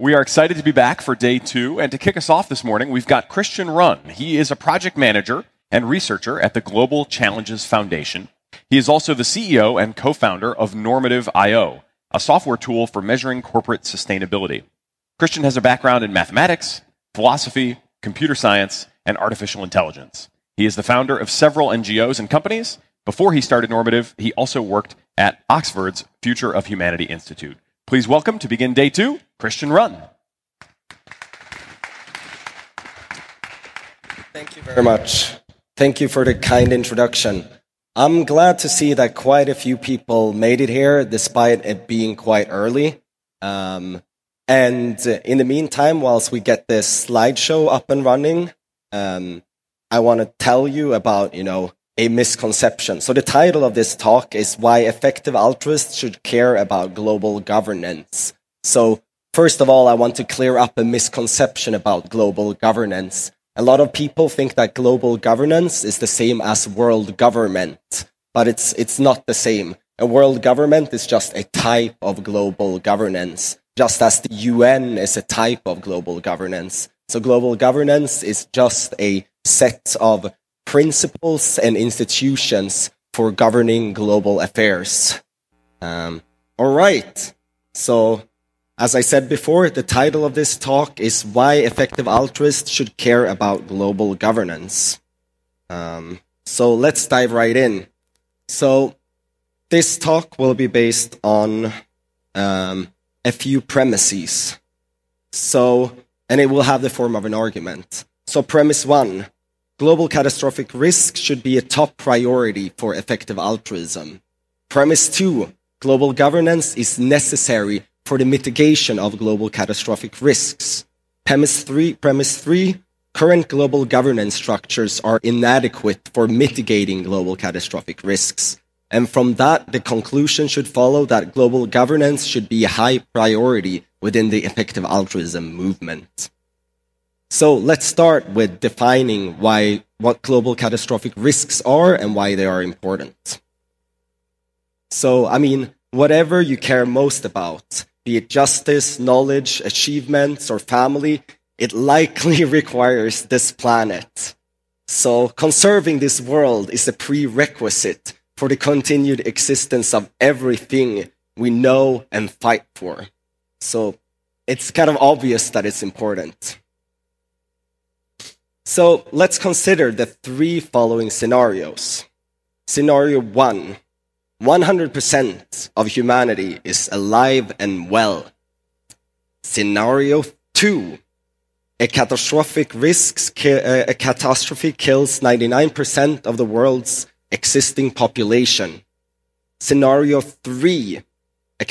We are excited to be back for day two. And to kick us off this morning, we've got Kristian Rönn. He is a project manager and researcher at the Global Challenges Foundation. He is also the CEO and co founder of Normative IO, a software tool for measuring corporate sustainability. Kristian has a background in mathematics, philosophy, computer science, and artificial intelligence. He is the founder of several NGOs and companies. Before he started Normative, he also worked at Oxford's Future of Humanity Institute. Please welcome to begin day two, Kristian Rönn. Thank you very much. Thank you for the kind introduction. I'm glad to see that quite a few people made it here despite it being quite early. Um, and in the meantime, whilst we get this slideshow up and running, um, I want to tell you about, you know, a misconception. So the title of this talk is why effective altruists should care about global governance. So first of all, I want to clear up a misconception about global governance. A lot of people think that global governance is the same as world government, but it's, it's not the same. A world government is just a type of global governance, just as the UN is a type of global governance. So global governance is just a set of principles and institutions for governing global affairs. Um, all right. So as I said before, the title of this talk is Why Effective Altruists Should Care About Global Governance. Um, so let's dive right in. So this talk will be based on um, a few premises. So, and it will have the form of an argument. So premise one, global catastrophic risk should be a top priority for effective altruism. Premise two, global governance is necessary for the mitigation of global catastrophic risks. Premise three, premise three current global governance structures are inadequate for mitigating global catastrophic risks. And from that, the conclusion should follow that global governance should be a high priority within the effective altruism movement. So let's start with defining why, what global catastrophic risks are and why they are important. So, I mean, whatever you care most about, be it justice, knowledge, achievements, or family, it likely requires this planet. So conserving this world is a prerequisite for the continued existence of everything we know and fight for. So it's kind of obvious that it's important. So let's consider the three following scenarios. Scenario one 100% of humanity is alive and well. Scenario 2. A catastrophic risks uh, a catastrophe kills 99% of the world's existing population. Scenario 3. A,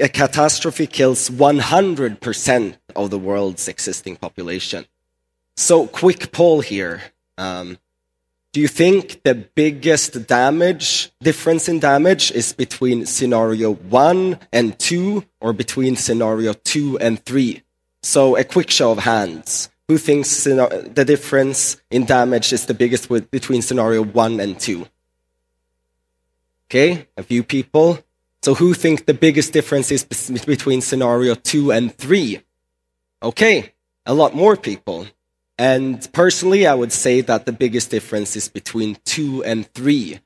a catastrophe kills 100% of the world's existing population. So, quick poll here. Um, do you think the biggest damage, difference in damage, is between scenario one and two or between scenario two and three? So a quick show of hands. Who thinks the difference in damage is the biggest with, between scenario one and two? Okay, a few people. So who think the biggest difference is between scenario two and three? Okay, a lot more people. And personally, I would say that the biggest difference is between two and three,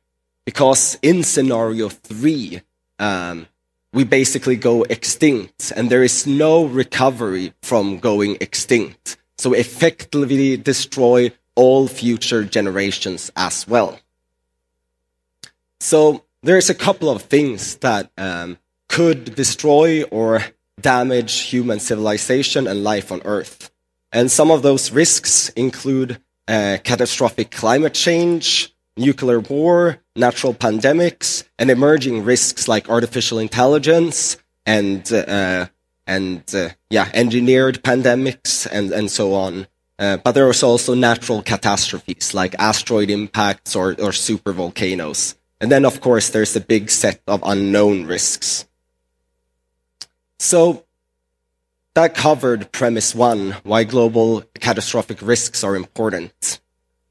because in scenario three, um, we basically go extinct, and there is no recovery from going extinct. So effectively destroy all future generations as well. So there's a couple of things that um, could destroy or damage human civilization and life on Earth. And some of those risks include uh, catastrophic climate change, nuclear war, natural pandemics, and emerging risks like artificial intelligence and uh, and uh, yeah, engineered pandemics and and so on. Uh, but there are also natural catastrophes like asteroid impacts or, or super volcanoes. And then, of course, there's a big set of unknown risks. So that covered premise one, why global catastrophic risks are important.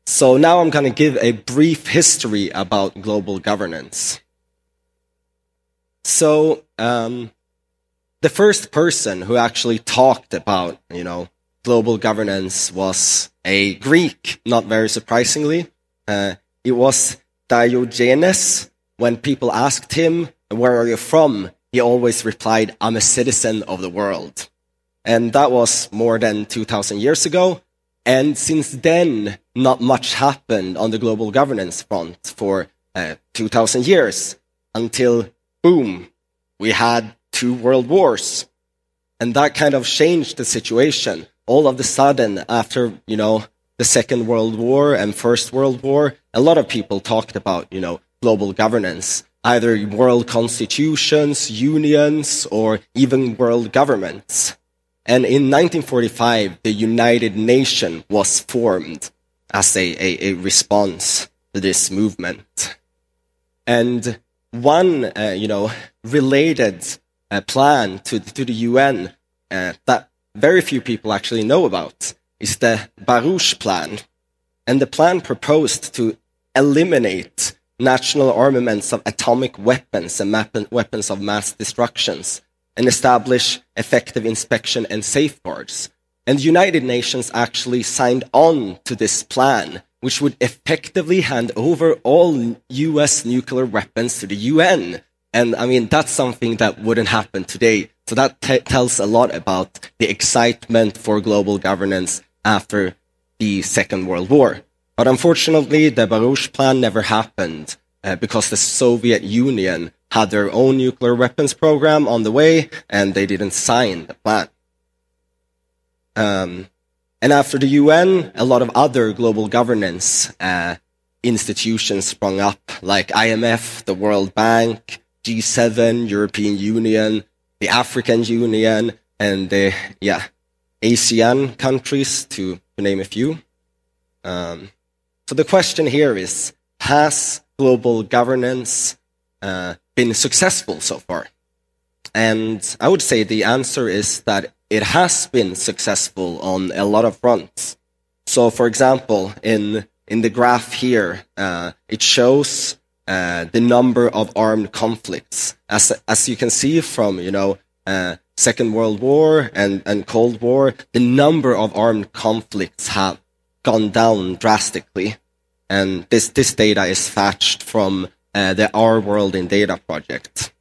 So now I'm going to give a brief history about global governance. So, um, the first person who actually talked about, you know, global governance was a Greek, not very surprisingly. Uh, it was Diogenes. When people asked him, where are you from? He always replied, I'm a citizen of the world. And that was more than 2000 years ago. And since then, not much happened on the global governance front for uh, 2000 years until boom, we had two world wars. And that kind of changed the situation. All of a sudden, after, you know, the Second World War and First World War, a lot of people talked about, you know, global governance, either world constitutions, unions, or even world governments. And in 1945, the United Nations was formed as a, a, a response to this movement. And one, uh, you know, related uh, plan to, to the UN uh, that very few people actually know about is the Baruch Plan. And the plan proposed to eliminate national armaments of atomic weapons and weapons of mass destructions and establish effective inspection and safeguards. And the United Nations actually signed on to this plan, which would effectively hand over all US nuclear weapons to the UN. And I mean, that's something that wouldn't happen today. So that t- tells a lot about the excitement for global governance after the Second World War. But unfortunately, the Baruch Plan never happened uh, because the Soviet Union had their own nuclear weapons program on the way, and they didn't sign the plan. Um, and after the UN, a lot of other global governance uh, institutions sprung up, like IMF, the World Bank, G7, European Union, the African Union, and the yeah ASEAN countries, to, to name a few. Um, so the question here is: Has global governance uh, been successful so far? And I would say the answer is that it has been successful on a lot of fronts. So, for example, in in the graph here, uh, it shows uh, the number of armed conflicts. As as you can see from you know uh, Second World War and and Cold War, the number of armed conflicts have gone down drastically, and this this data is fetched from uh, the Our World in Data project.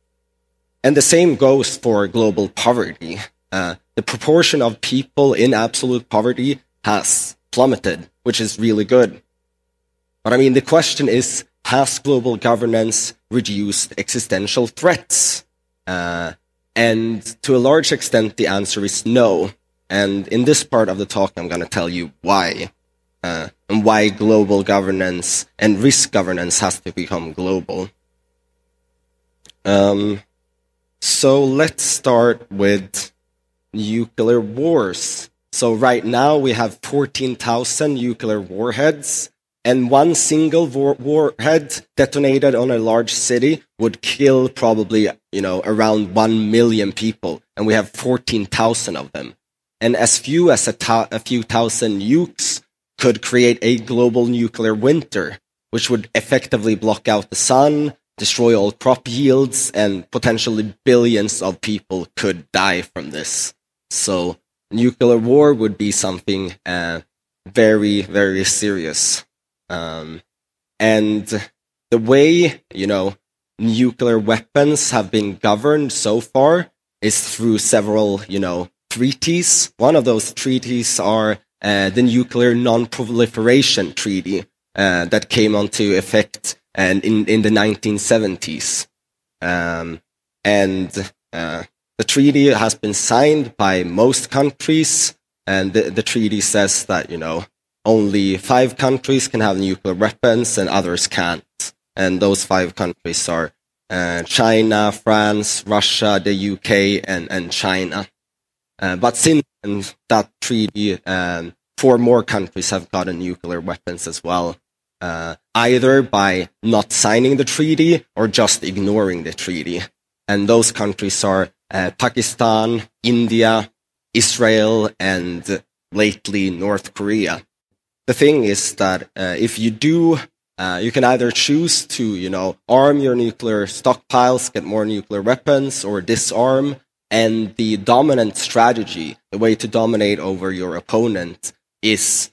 And the same goes for global poverty. Uh, the proportion of people in absolute poverty has plummeted, which is really good. But I mean, the question is, has global governance reduced existential threats? Uh, and to a large extent, the answer is no. And in this part of the talk, I'm going to tell you why uh, and why global governance and risk governance has to become global. Um, so let's start with nuclear wars. So right now we have 14,000 nuclear warheads and one single war- warhead detonated on a large city would kill probably, you know, around 1 million people. And we have 14,000 of them. And as few as a, a few thousand nukes could create a global nuclear winter, which would effectively block out the sun, destroy all crop yields, and potentially billions of people could die from this. So nuclear war would be something uh, very, very serious. Um, and the way, you know, nuclear weapons have been governed so far is through several, you know, treaties. One of those treaties are the Nuclear Non-Proliferation Treaty uh, that came into effect and in, in the 1970s. Um, and uh, the treaty has been signed by most countries, and the, the treaty says that, you know, only five countries can have nuclear weapons and others can't. And those five countries are uh, China, France, Russia, the UK, and, and China. Uh, but since that treaty, um, four more countries have gotten nuclear weapons as well, uh, either by not signing the treaty or just ignoring the treaty. And those countries are uh, Pakistan, India, Israel, and lately North Korea. The thing is that uh, if you do uh, you can either choose to, you know, arm your nuclear stockpiles, get more nuclear weapons, or disarm And the dominant strategy, the way to dominate over your opponent, is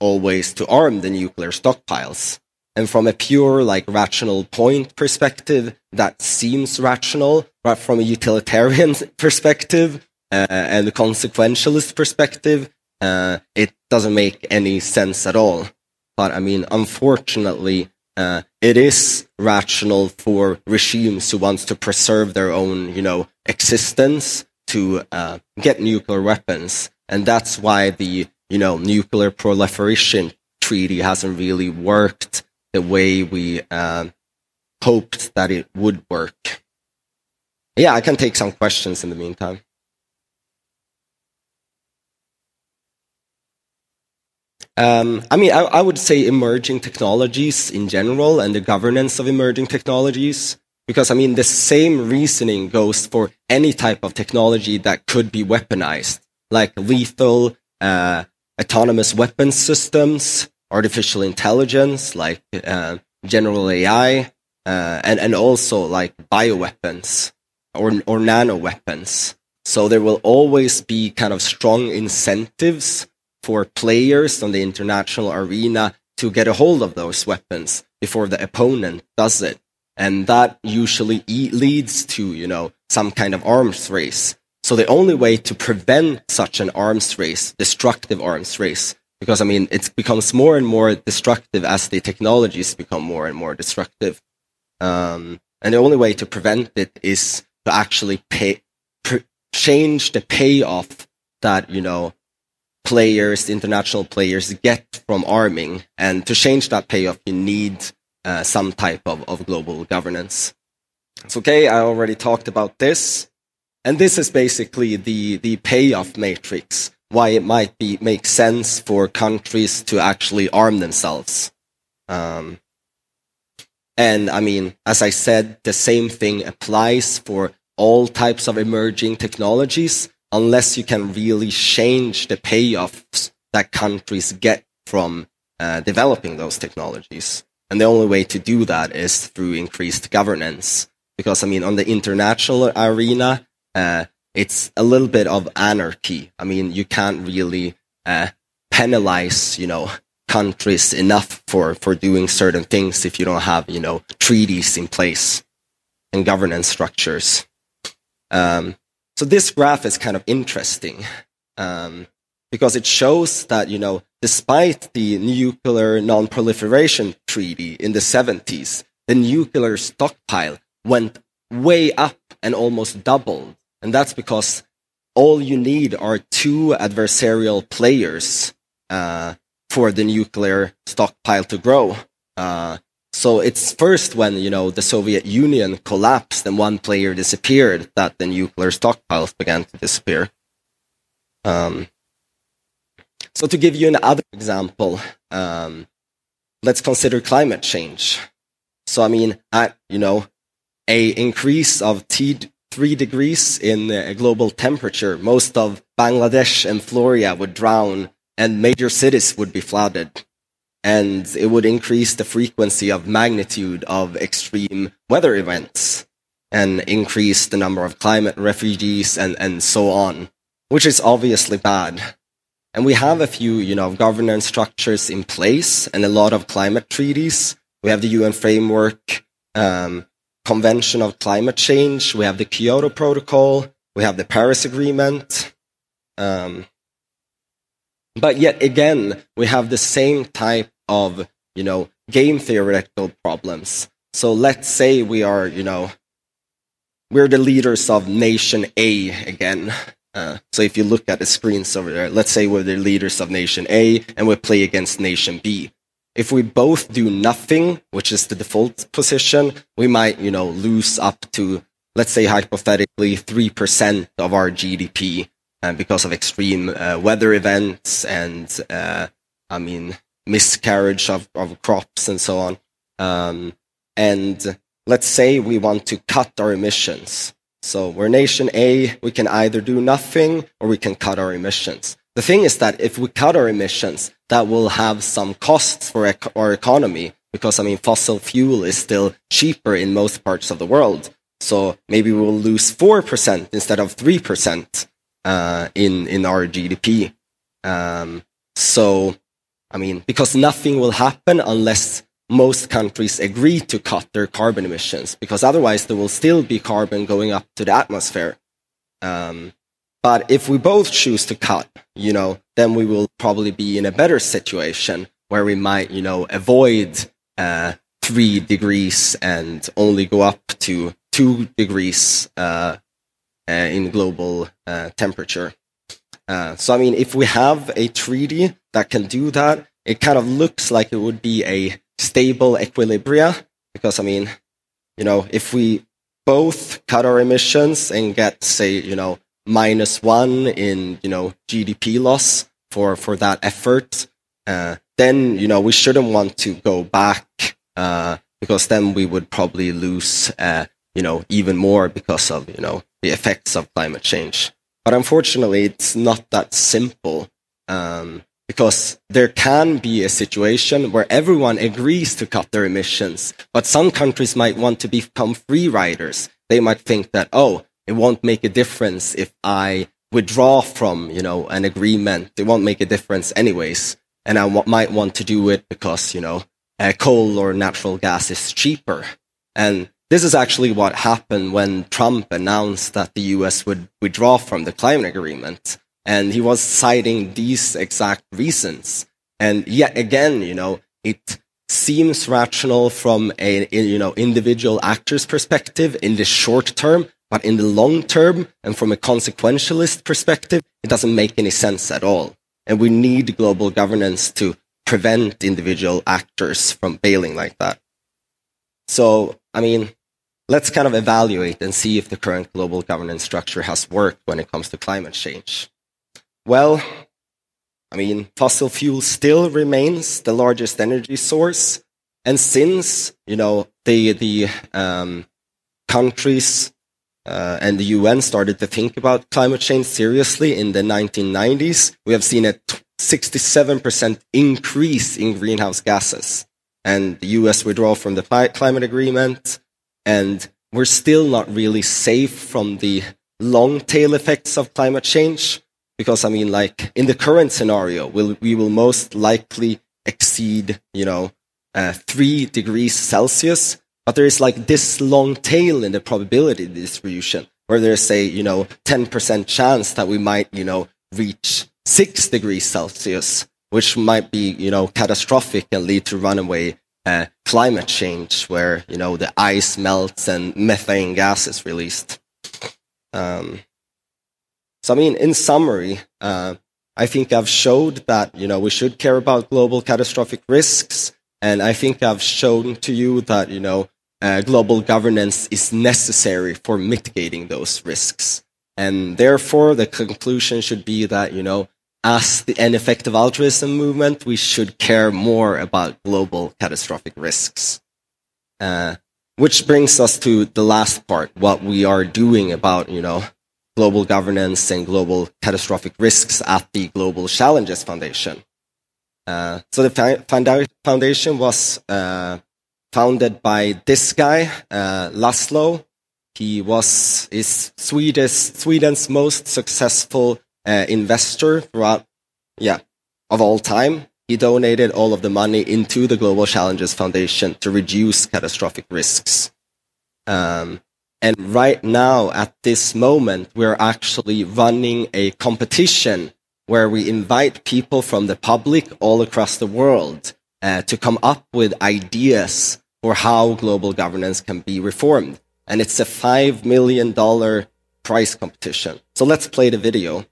always to arm the nuclear stockpiles. And from a pure, like, rational point perspective, that seems rational. But from a utilitarian perspective uh, and a consequentialist perspective, uh, it doesn't make any sense at all. But I mean, unfortunately, uh, it is rational for regimes who want to preserve their own, you know, existence to uh, get nuclear weapons, and that's why the, you know, nuclear proliferation treaty hasn't really worked the way we uh, hoped that it would work. Yeah, I can take some questions in the meantime. Um, I mean, I, I, would say emerging technologies in general and the governance of emerging technologies, because I mean, the same reasoning goes for any type of technology that could be weaponized, like lethal, uh, autonomous weapons systems, artificial intelligence, like uh, general AI, uh, and and also like bioweapons or or nano weapons. So there will always be kind of strong incentives for players on the international arena to get a hold of those weapons before the opponent does it, and that usually leads to you know some kind of arms race. So the only way to prevent such an arms race, destructive arms race, because I mean it becomes more and more destructive as the technologies become more and more destructive. Um, and the only way to prevent it is to actually pay, change the payoff that you know players, international players, get from arming. And to change that payoff, you need uh, some type of, of global governance. It's okay. I already talked about this, and this is basically the the payoff matrix why it might be make sense for countries to actually arm themselves. Um, and I mean, as I said, the same thing applies for all types of emerging technologies, unless you can really change the payoffs that countries get from uh, developing those technologies. And the only way to do that is through increased governance. Because, I mean, on the international arena, uh, it's a little bit of anarchy. I mean, you can't really uh, penalize, you know, countries enough for, for doing certain things if you don't have, you know, treaties in place and governance structures. Um, so this graph is kind of interesting um, because it shows that, you know, despite the nuclear non-proliferation treaty in the 70s, the nuclear stockpile went way up and almost doubled and that's because all you need are two adversarial players uh, for the nuclear stockpile to grow. Uh, so it's first when you know the Soviet Union collapsed and one player disappeared that the nuclear stockpiles began to disappear. Um, so to give you another example, um, let's consider climate change. So I mean, at you know, a increase of T three degrees in uh, global temperature, most of Bangladesh and Florida would drown and major cities would be flooded. And it would increase the frequency of magnitude of extreme weather events and increase the number of climate refugees and, and so on, which is obviously bad. And we have a few, you know, governance structures in place and a lot of climate treaties. We have the UN framework, um, Convention of Climate Change, we have the Kyoto Protocol, we have the Paris Agreement. Um, but yet again, we have the same type of, you know, game theoretical problems. So let's say we are, you know, we're the leaders of nation A again. Uh, so if you look at the screens over there, let's say we're the leaders of nation A and we play against nation B. If we both do nothing, which is the default position, we might, you know, lose up to, let's say hypothetically, 3% of our GDP uh, because of extreme uh, weather events and, uh, I mean, miscarriage of, of crops and so on. Um, and let's say we want to cut our emissions. So we're nation A, we can either do nothing or we can cut our emissions. The thing is that if we cut our emissions, that will have some costs for ec- our economy because, I mean, fossil fuel is still cheaper in most parts of the world. So maybe we'll lose 4% instead of 3% uh, in, in our GDP. Um, so, I mean, because nothing will happen unless most countries agree to cut their carbon emissions, because otherwise there will still be carbon going up to the atmosphere. Um, but if we both choose to cut, you know, then we will probably be in a better situation where we might, you know, avoid uh, three degrees and only go up to two degrees uh, uh, in global uh, temperature. Uh, so, I mean, if we have a treaty that can do that, it kind of looks like it would be a stable equilibria. Because, I mean, you know, if we both cut our emissions and get, say, you know, minus one in, you know, GDP loss for, for that effort, uh, then, you know, we shouldn't want to go back, uh, because then we would probably lose, uh, you know, even more because of, you know, the effects of climate change. But unfortunately, it's not that simple. Um, because there can be a situation where everyone agrees to cut their emissions, but some countries might want to become free riders. They might think that, oh, it won't make a difference if I withdraw from, you know, an agreement. It won't make a difference anyways. And I might want to do it because, you know, uh, coal or natural gas is cheaper. And this is actually what happened when Trump announced that the US would withdraw from the climate agreement. And he was citing these exact reasons. And yet again, you know, it seems rational from a, you know, individual actor's perspective in the short term, but in the long term and from a consequentialist perspective, it doesn't make any sense at all. And we need global governance to prevent individual actors from bailing like that. So, I mean, let's kind of evaluate and see if the current global governance structure has worked when it comes to climate change. Well, I mean, fossil fuel still remains the largest energy source. And since, you know, the, the um, countries uh, and the UN started to think about climate change seriously in the 1990s, we have seen a 67% increase in greenhouse gases. And the US withdrawal from the climate agreement, and we're still not really safe from the long tail effects of climate change. Because, I mean, like, in the current scenario, we'll, we will most likely exceed, you know, uh, three degrees Celsius. But there is like this long tail in the probability distribution where there's a, you know, 10% chance that we might, you know, reach six degrees Celsius, which might be, you know, catastrophic and lead to runaway uh, climate change where, you know, the ice melts and methane gas is released. Um, so, I mean, in summary, uh, I think I've showed that, you know, we should care about global catastrophic risks. And I think I've shown to you that, you know, uh, global governance is necessary for mitigating those risks. And therefore, the conclusion should be that, you know, as the ineffective altruism movement, we should care more about global catastrophic risks. Uh, which brings us to the last part, what we are doing about, you know, global governance and global catastrophic risks at the Global Challenges Foundation. Uh, so the foundation was uh, founded by this guy, uh, Laszlo. He was is Sweden's, Sweden's most successful uh, investor throughout, yeah, of all time. He donated all of the money into the Global Challenges Foundation to reduce catastrophic risks. Um, and right now, at this moment, we're actually running a competition where we invite people from the public all across the world uh, to come up with ideas for how global governance can be reformed. And it's a $5 million prize competition. So let's play the video.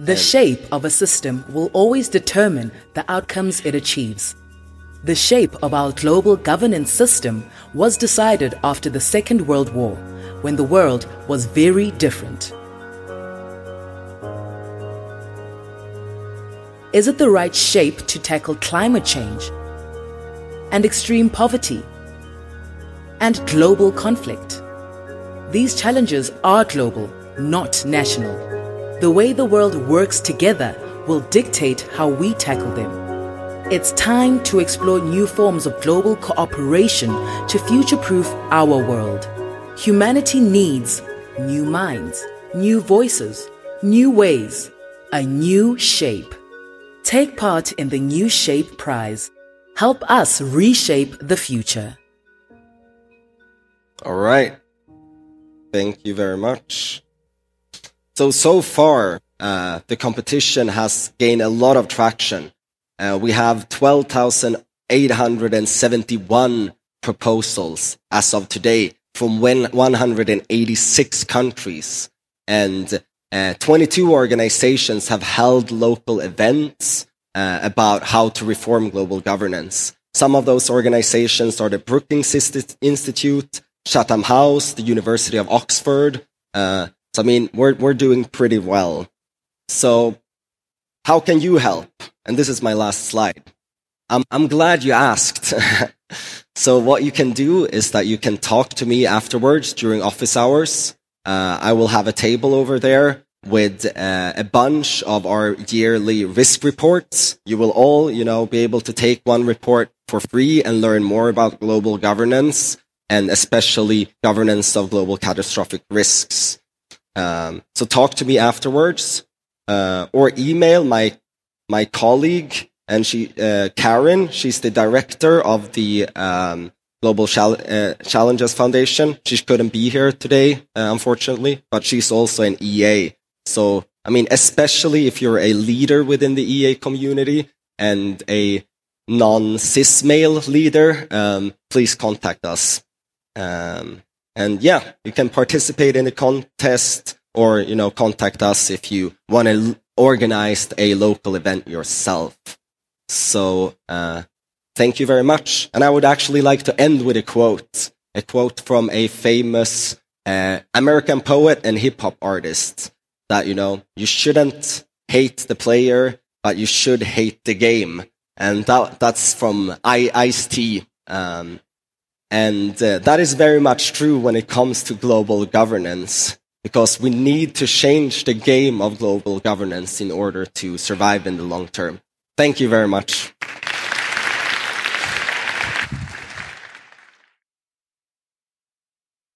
The shape of a system will always determine the outcomes it achieves. The shape of our global governance system was decided after the Second World War, when the world was very different. Is it the right shape to tackle climate change and extreme poverty and global conflict? These challenges are global, not national. The way the world works together will dictate how we tackle them. It's time to explore new forms of global cooperation to future proof our world. Humanity needs new minds, new voices, new ways, a new shape. Take part in the New Shape Prize. Help us reshape the future. All right. Thank you very much. So, so far, uh, the competition has gained a lot of traction. Uh, we have 12,871 proposals as of today from 186 countries. And uh, 22 organizations have held local events uh, about how to reform global governance. Some of those organizations are the Brookings Institute, Chatham House, the University of Oxford. Uh, so, I mean, we're, we're doing pretty well. So, how can you help? And this is my last slide. I'm, I'm glad you asked. so, what you can do is that you can talk to me afterwards during office hours. Uh, I will have a table over there with uh, a bunch of our yearly risk reports. You will all, you know, be able to take one report for free and learn more about global governance and especially governance of global catastrophic risks. Um, so talk to me afterwards, uh, or email my my colleague and she uh, Karen. She's the director of the um, Global uh, Challenges Foundation. She couldn't be here today, uh, unfortunately, but she's also an EA. So I mean, especially if you're a leader within the EA community and a non-cis male leader, um, please contact us. Um, and yeah, you can participate in the contest or, you know, contact us if you want to organize a local event yourself. So, uh, thank you very much. And I would actually like to end with a quote, a quote from a famous uh, American poet and hip hop artist that, you know, you shouldn't hate the player, but you should hate the game. And that, that's from I, Ice T. Um, and uh, that is very much true when it comes to global governance, because we need to change the game of global governance in order to survive in the long term. Thank you very much.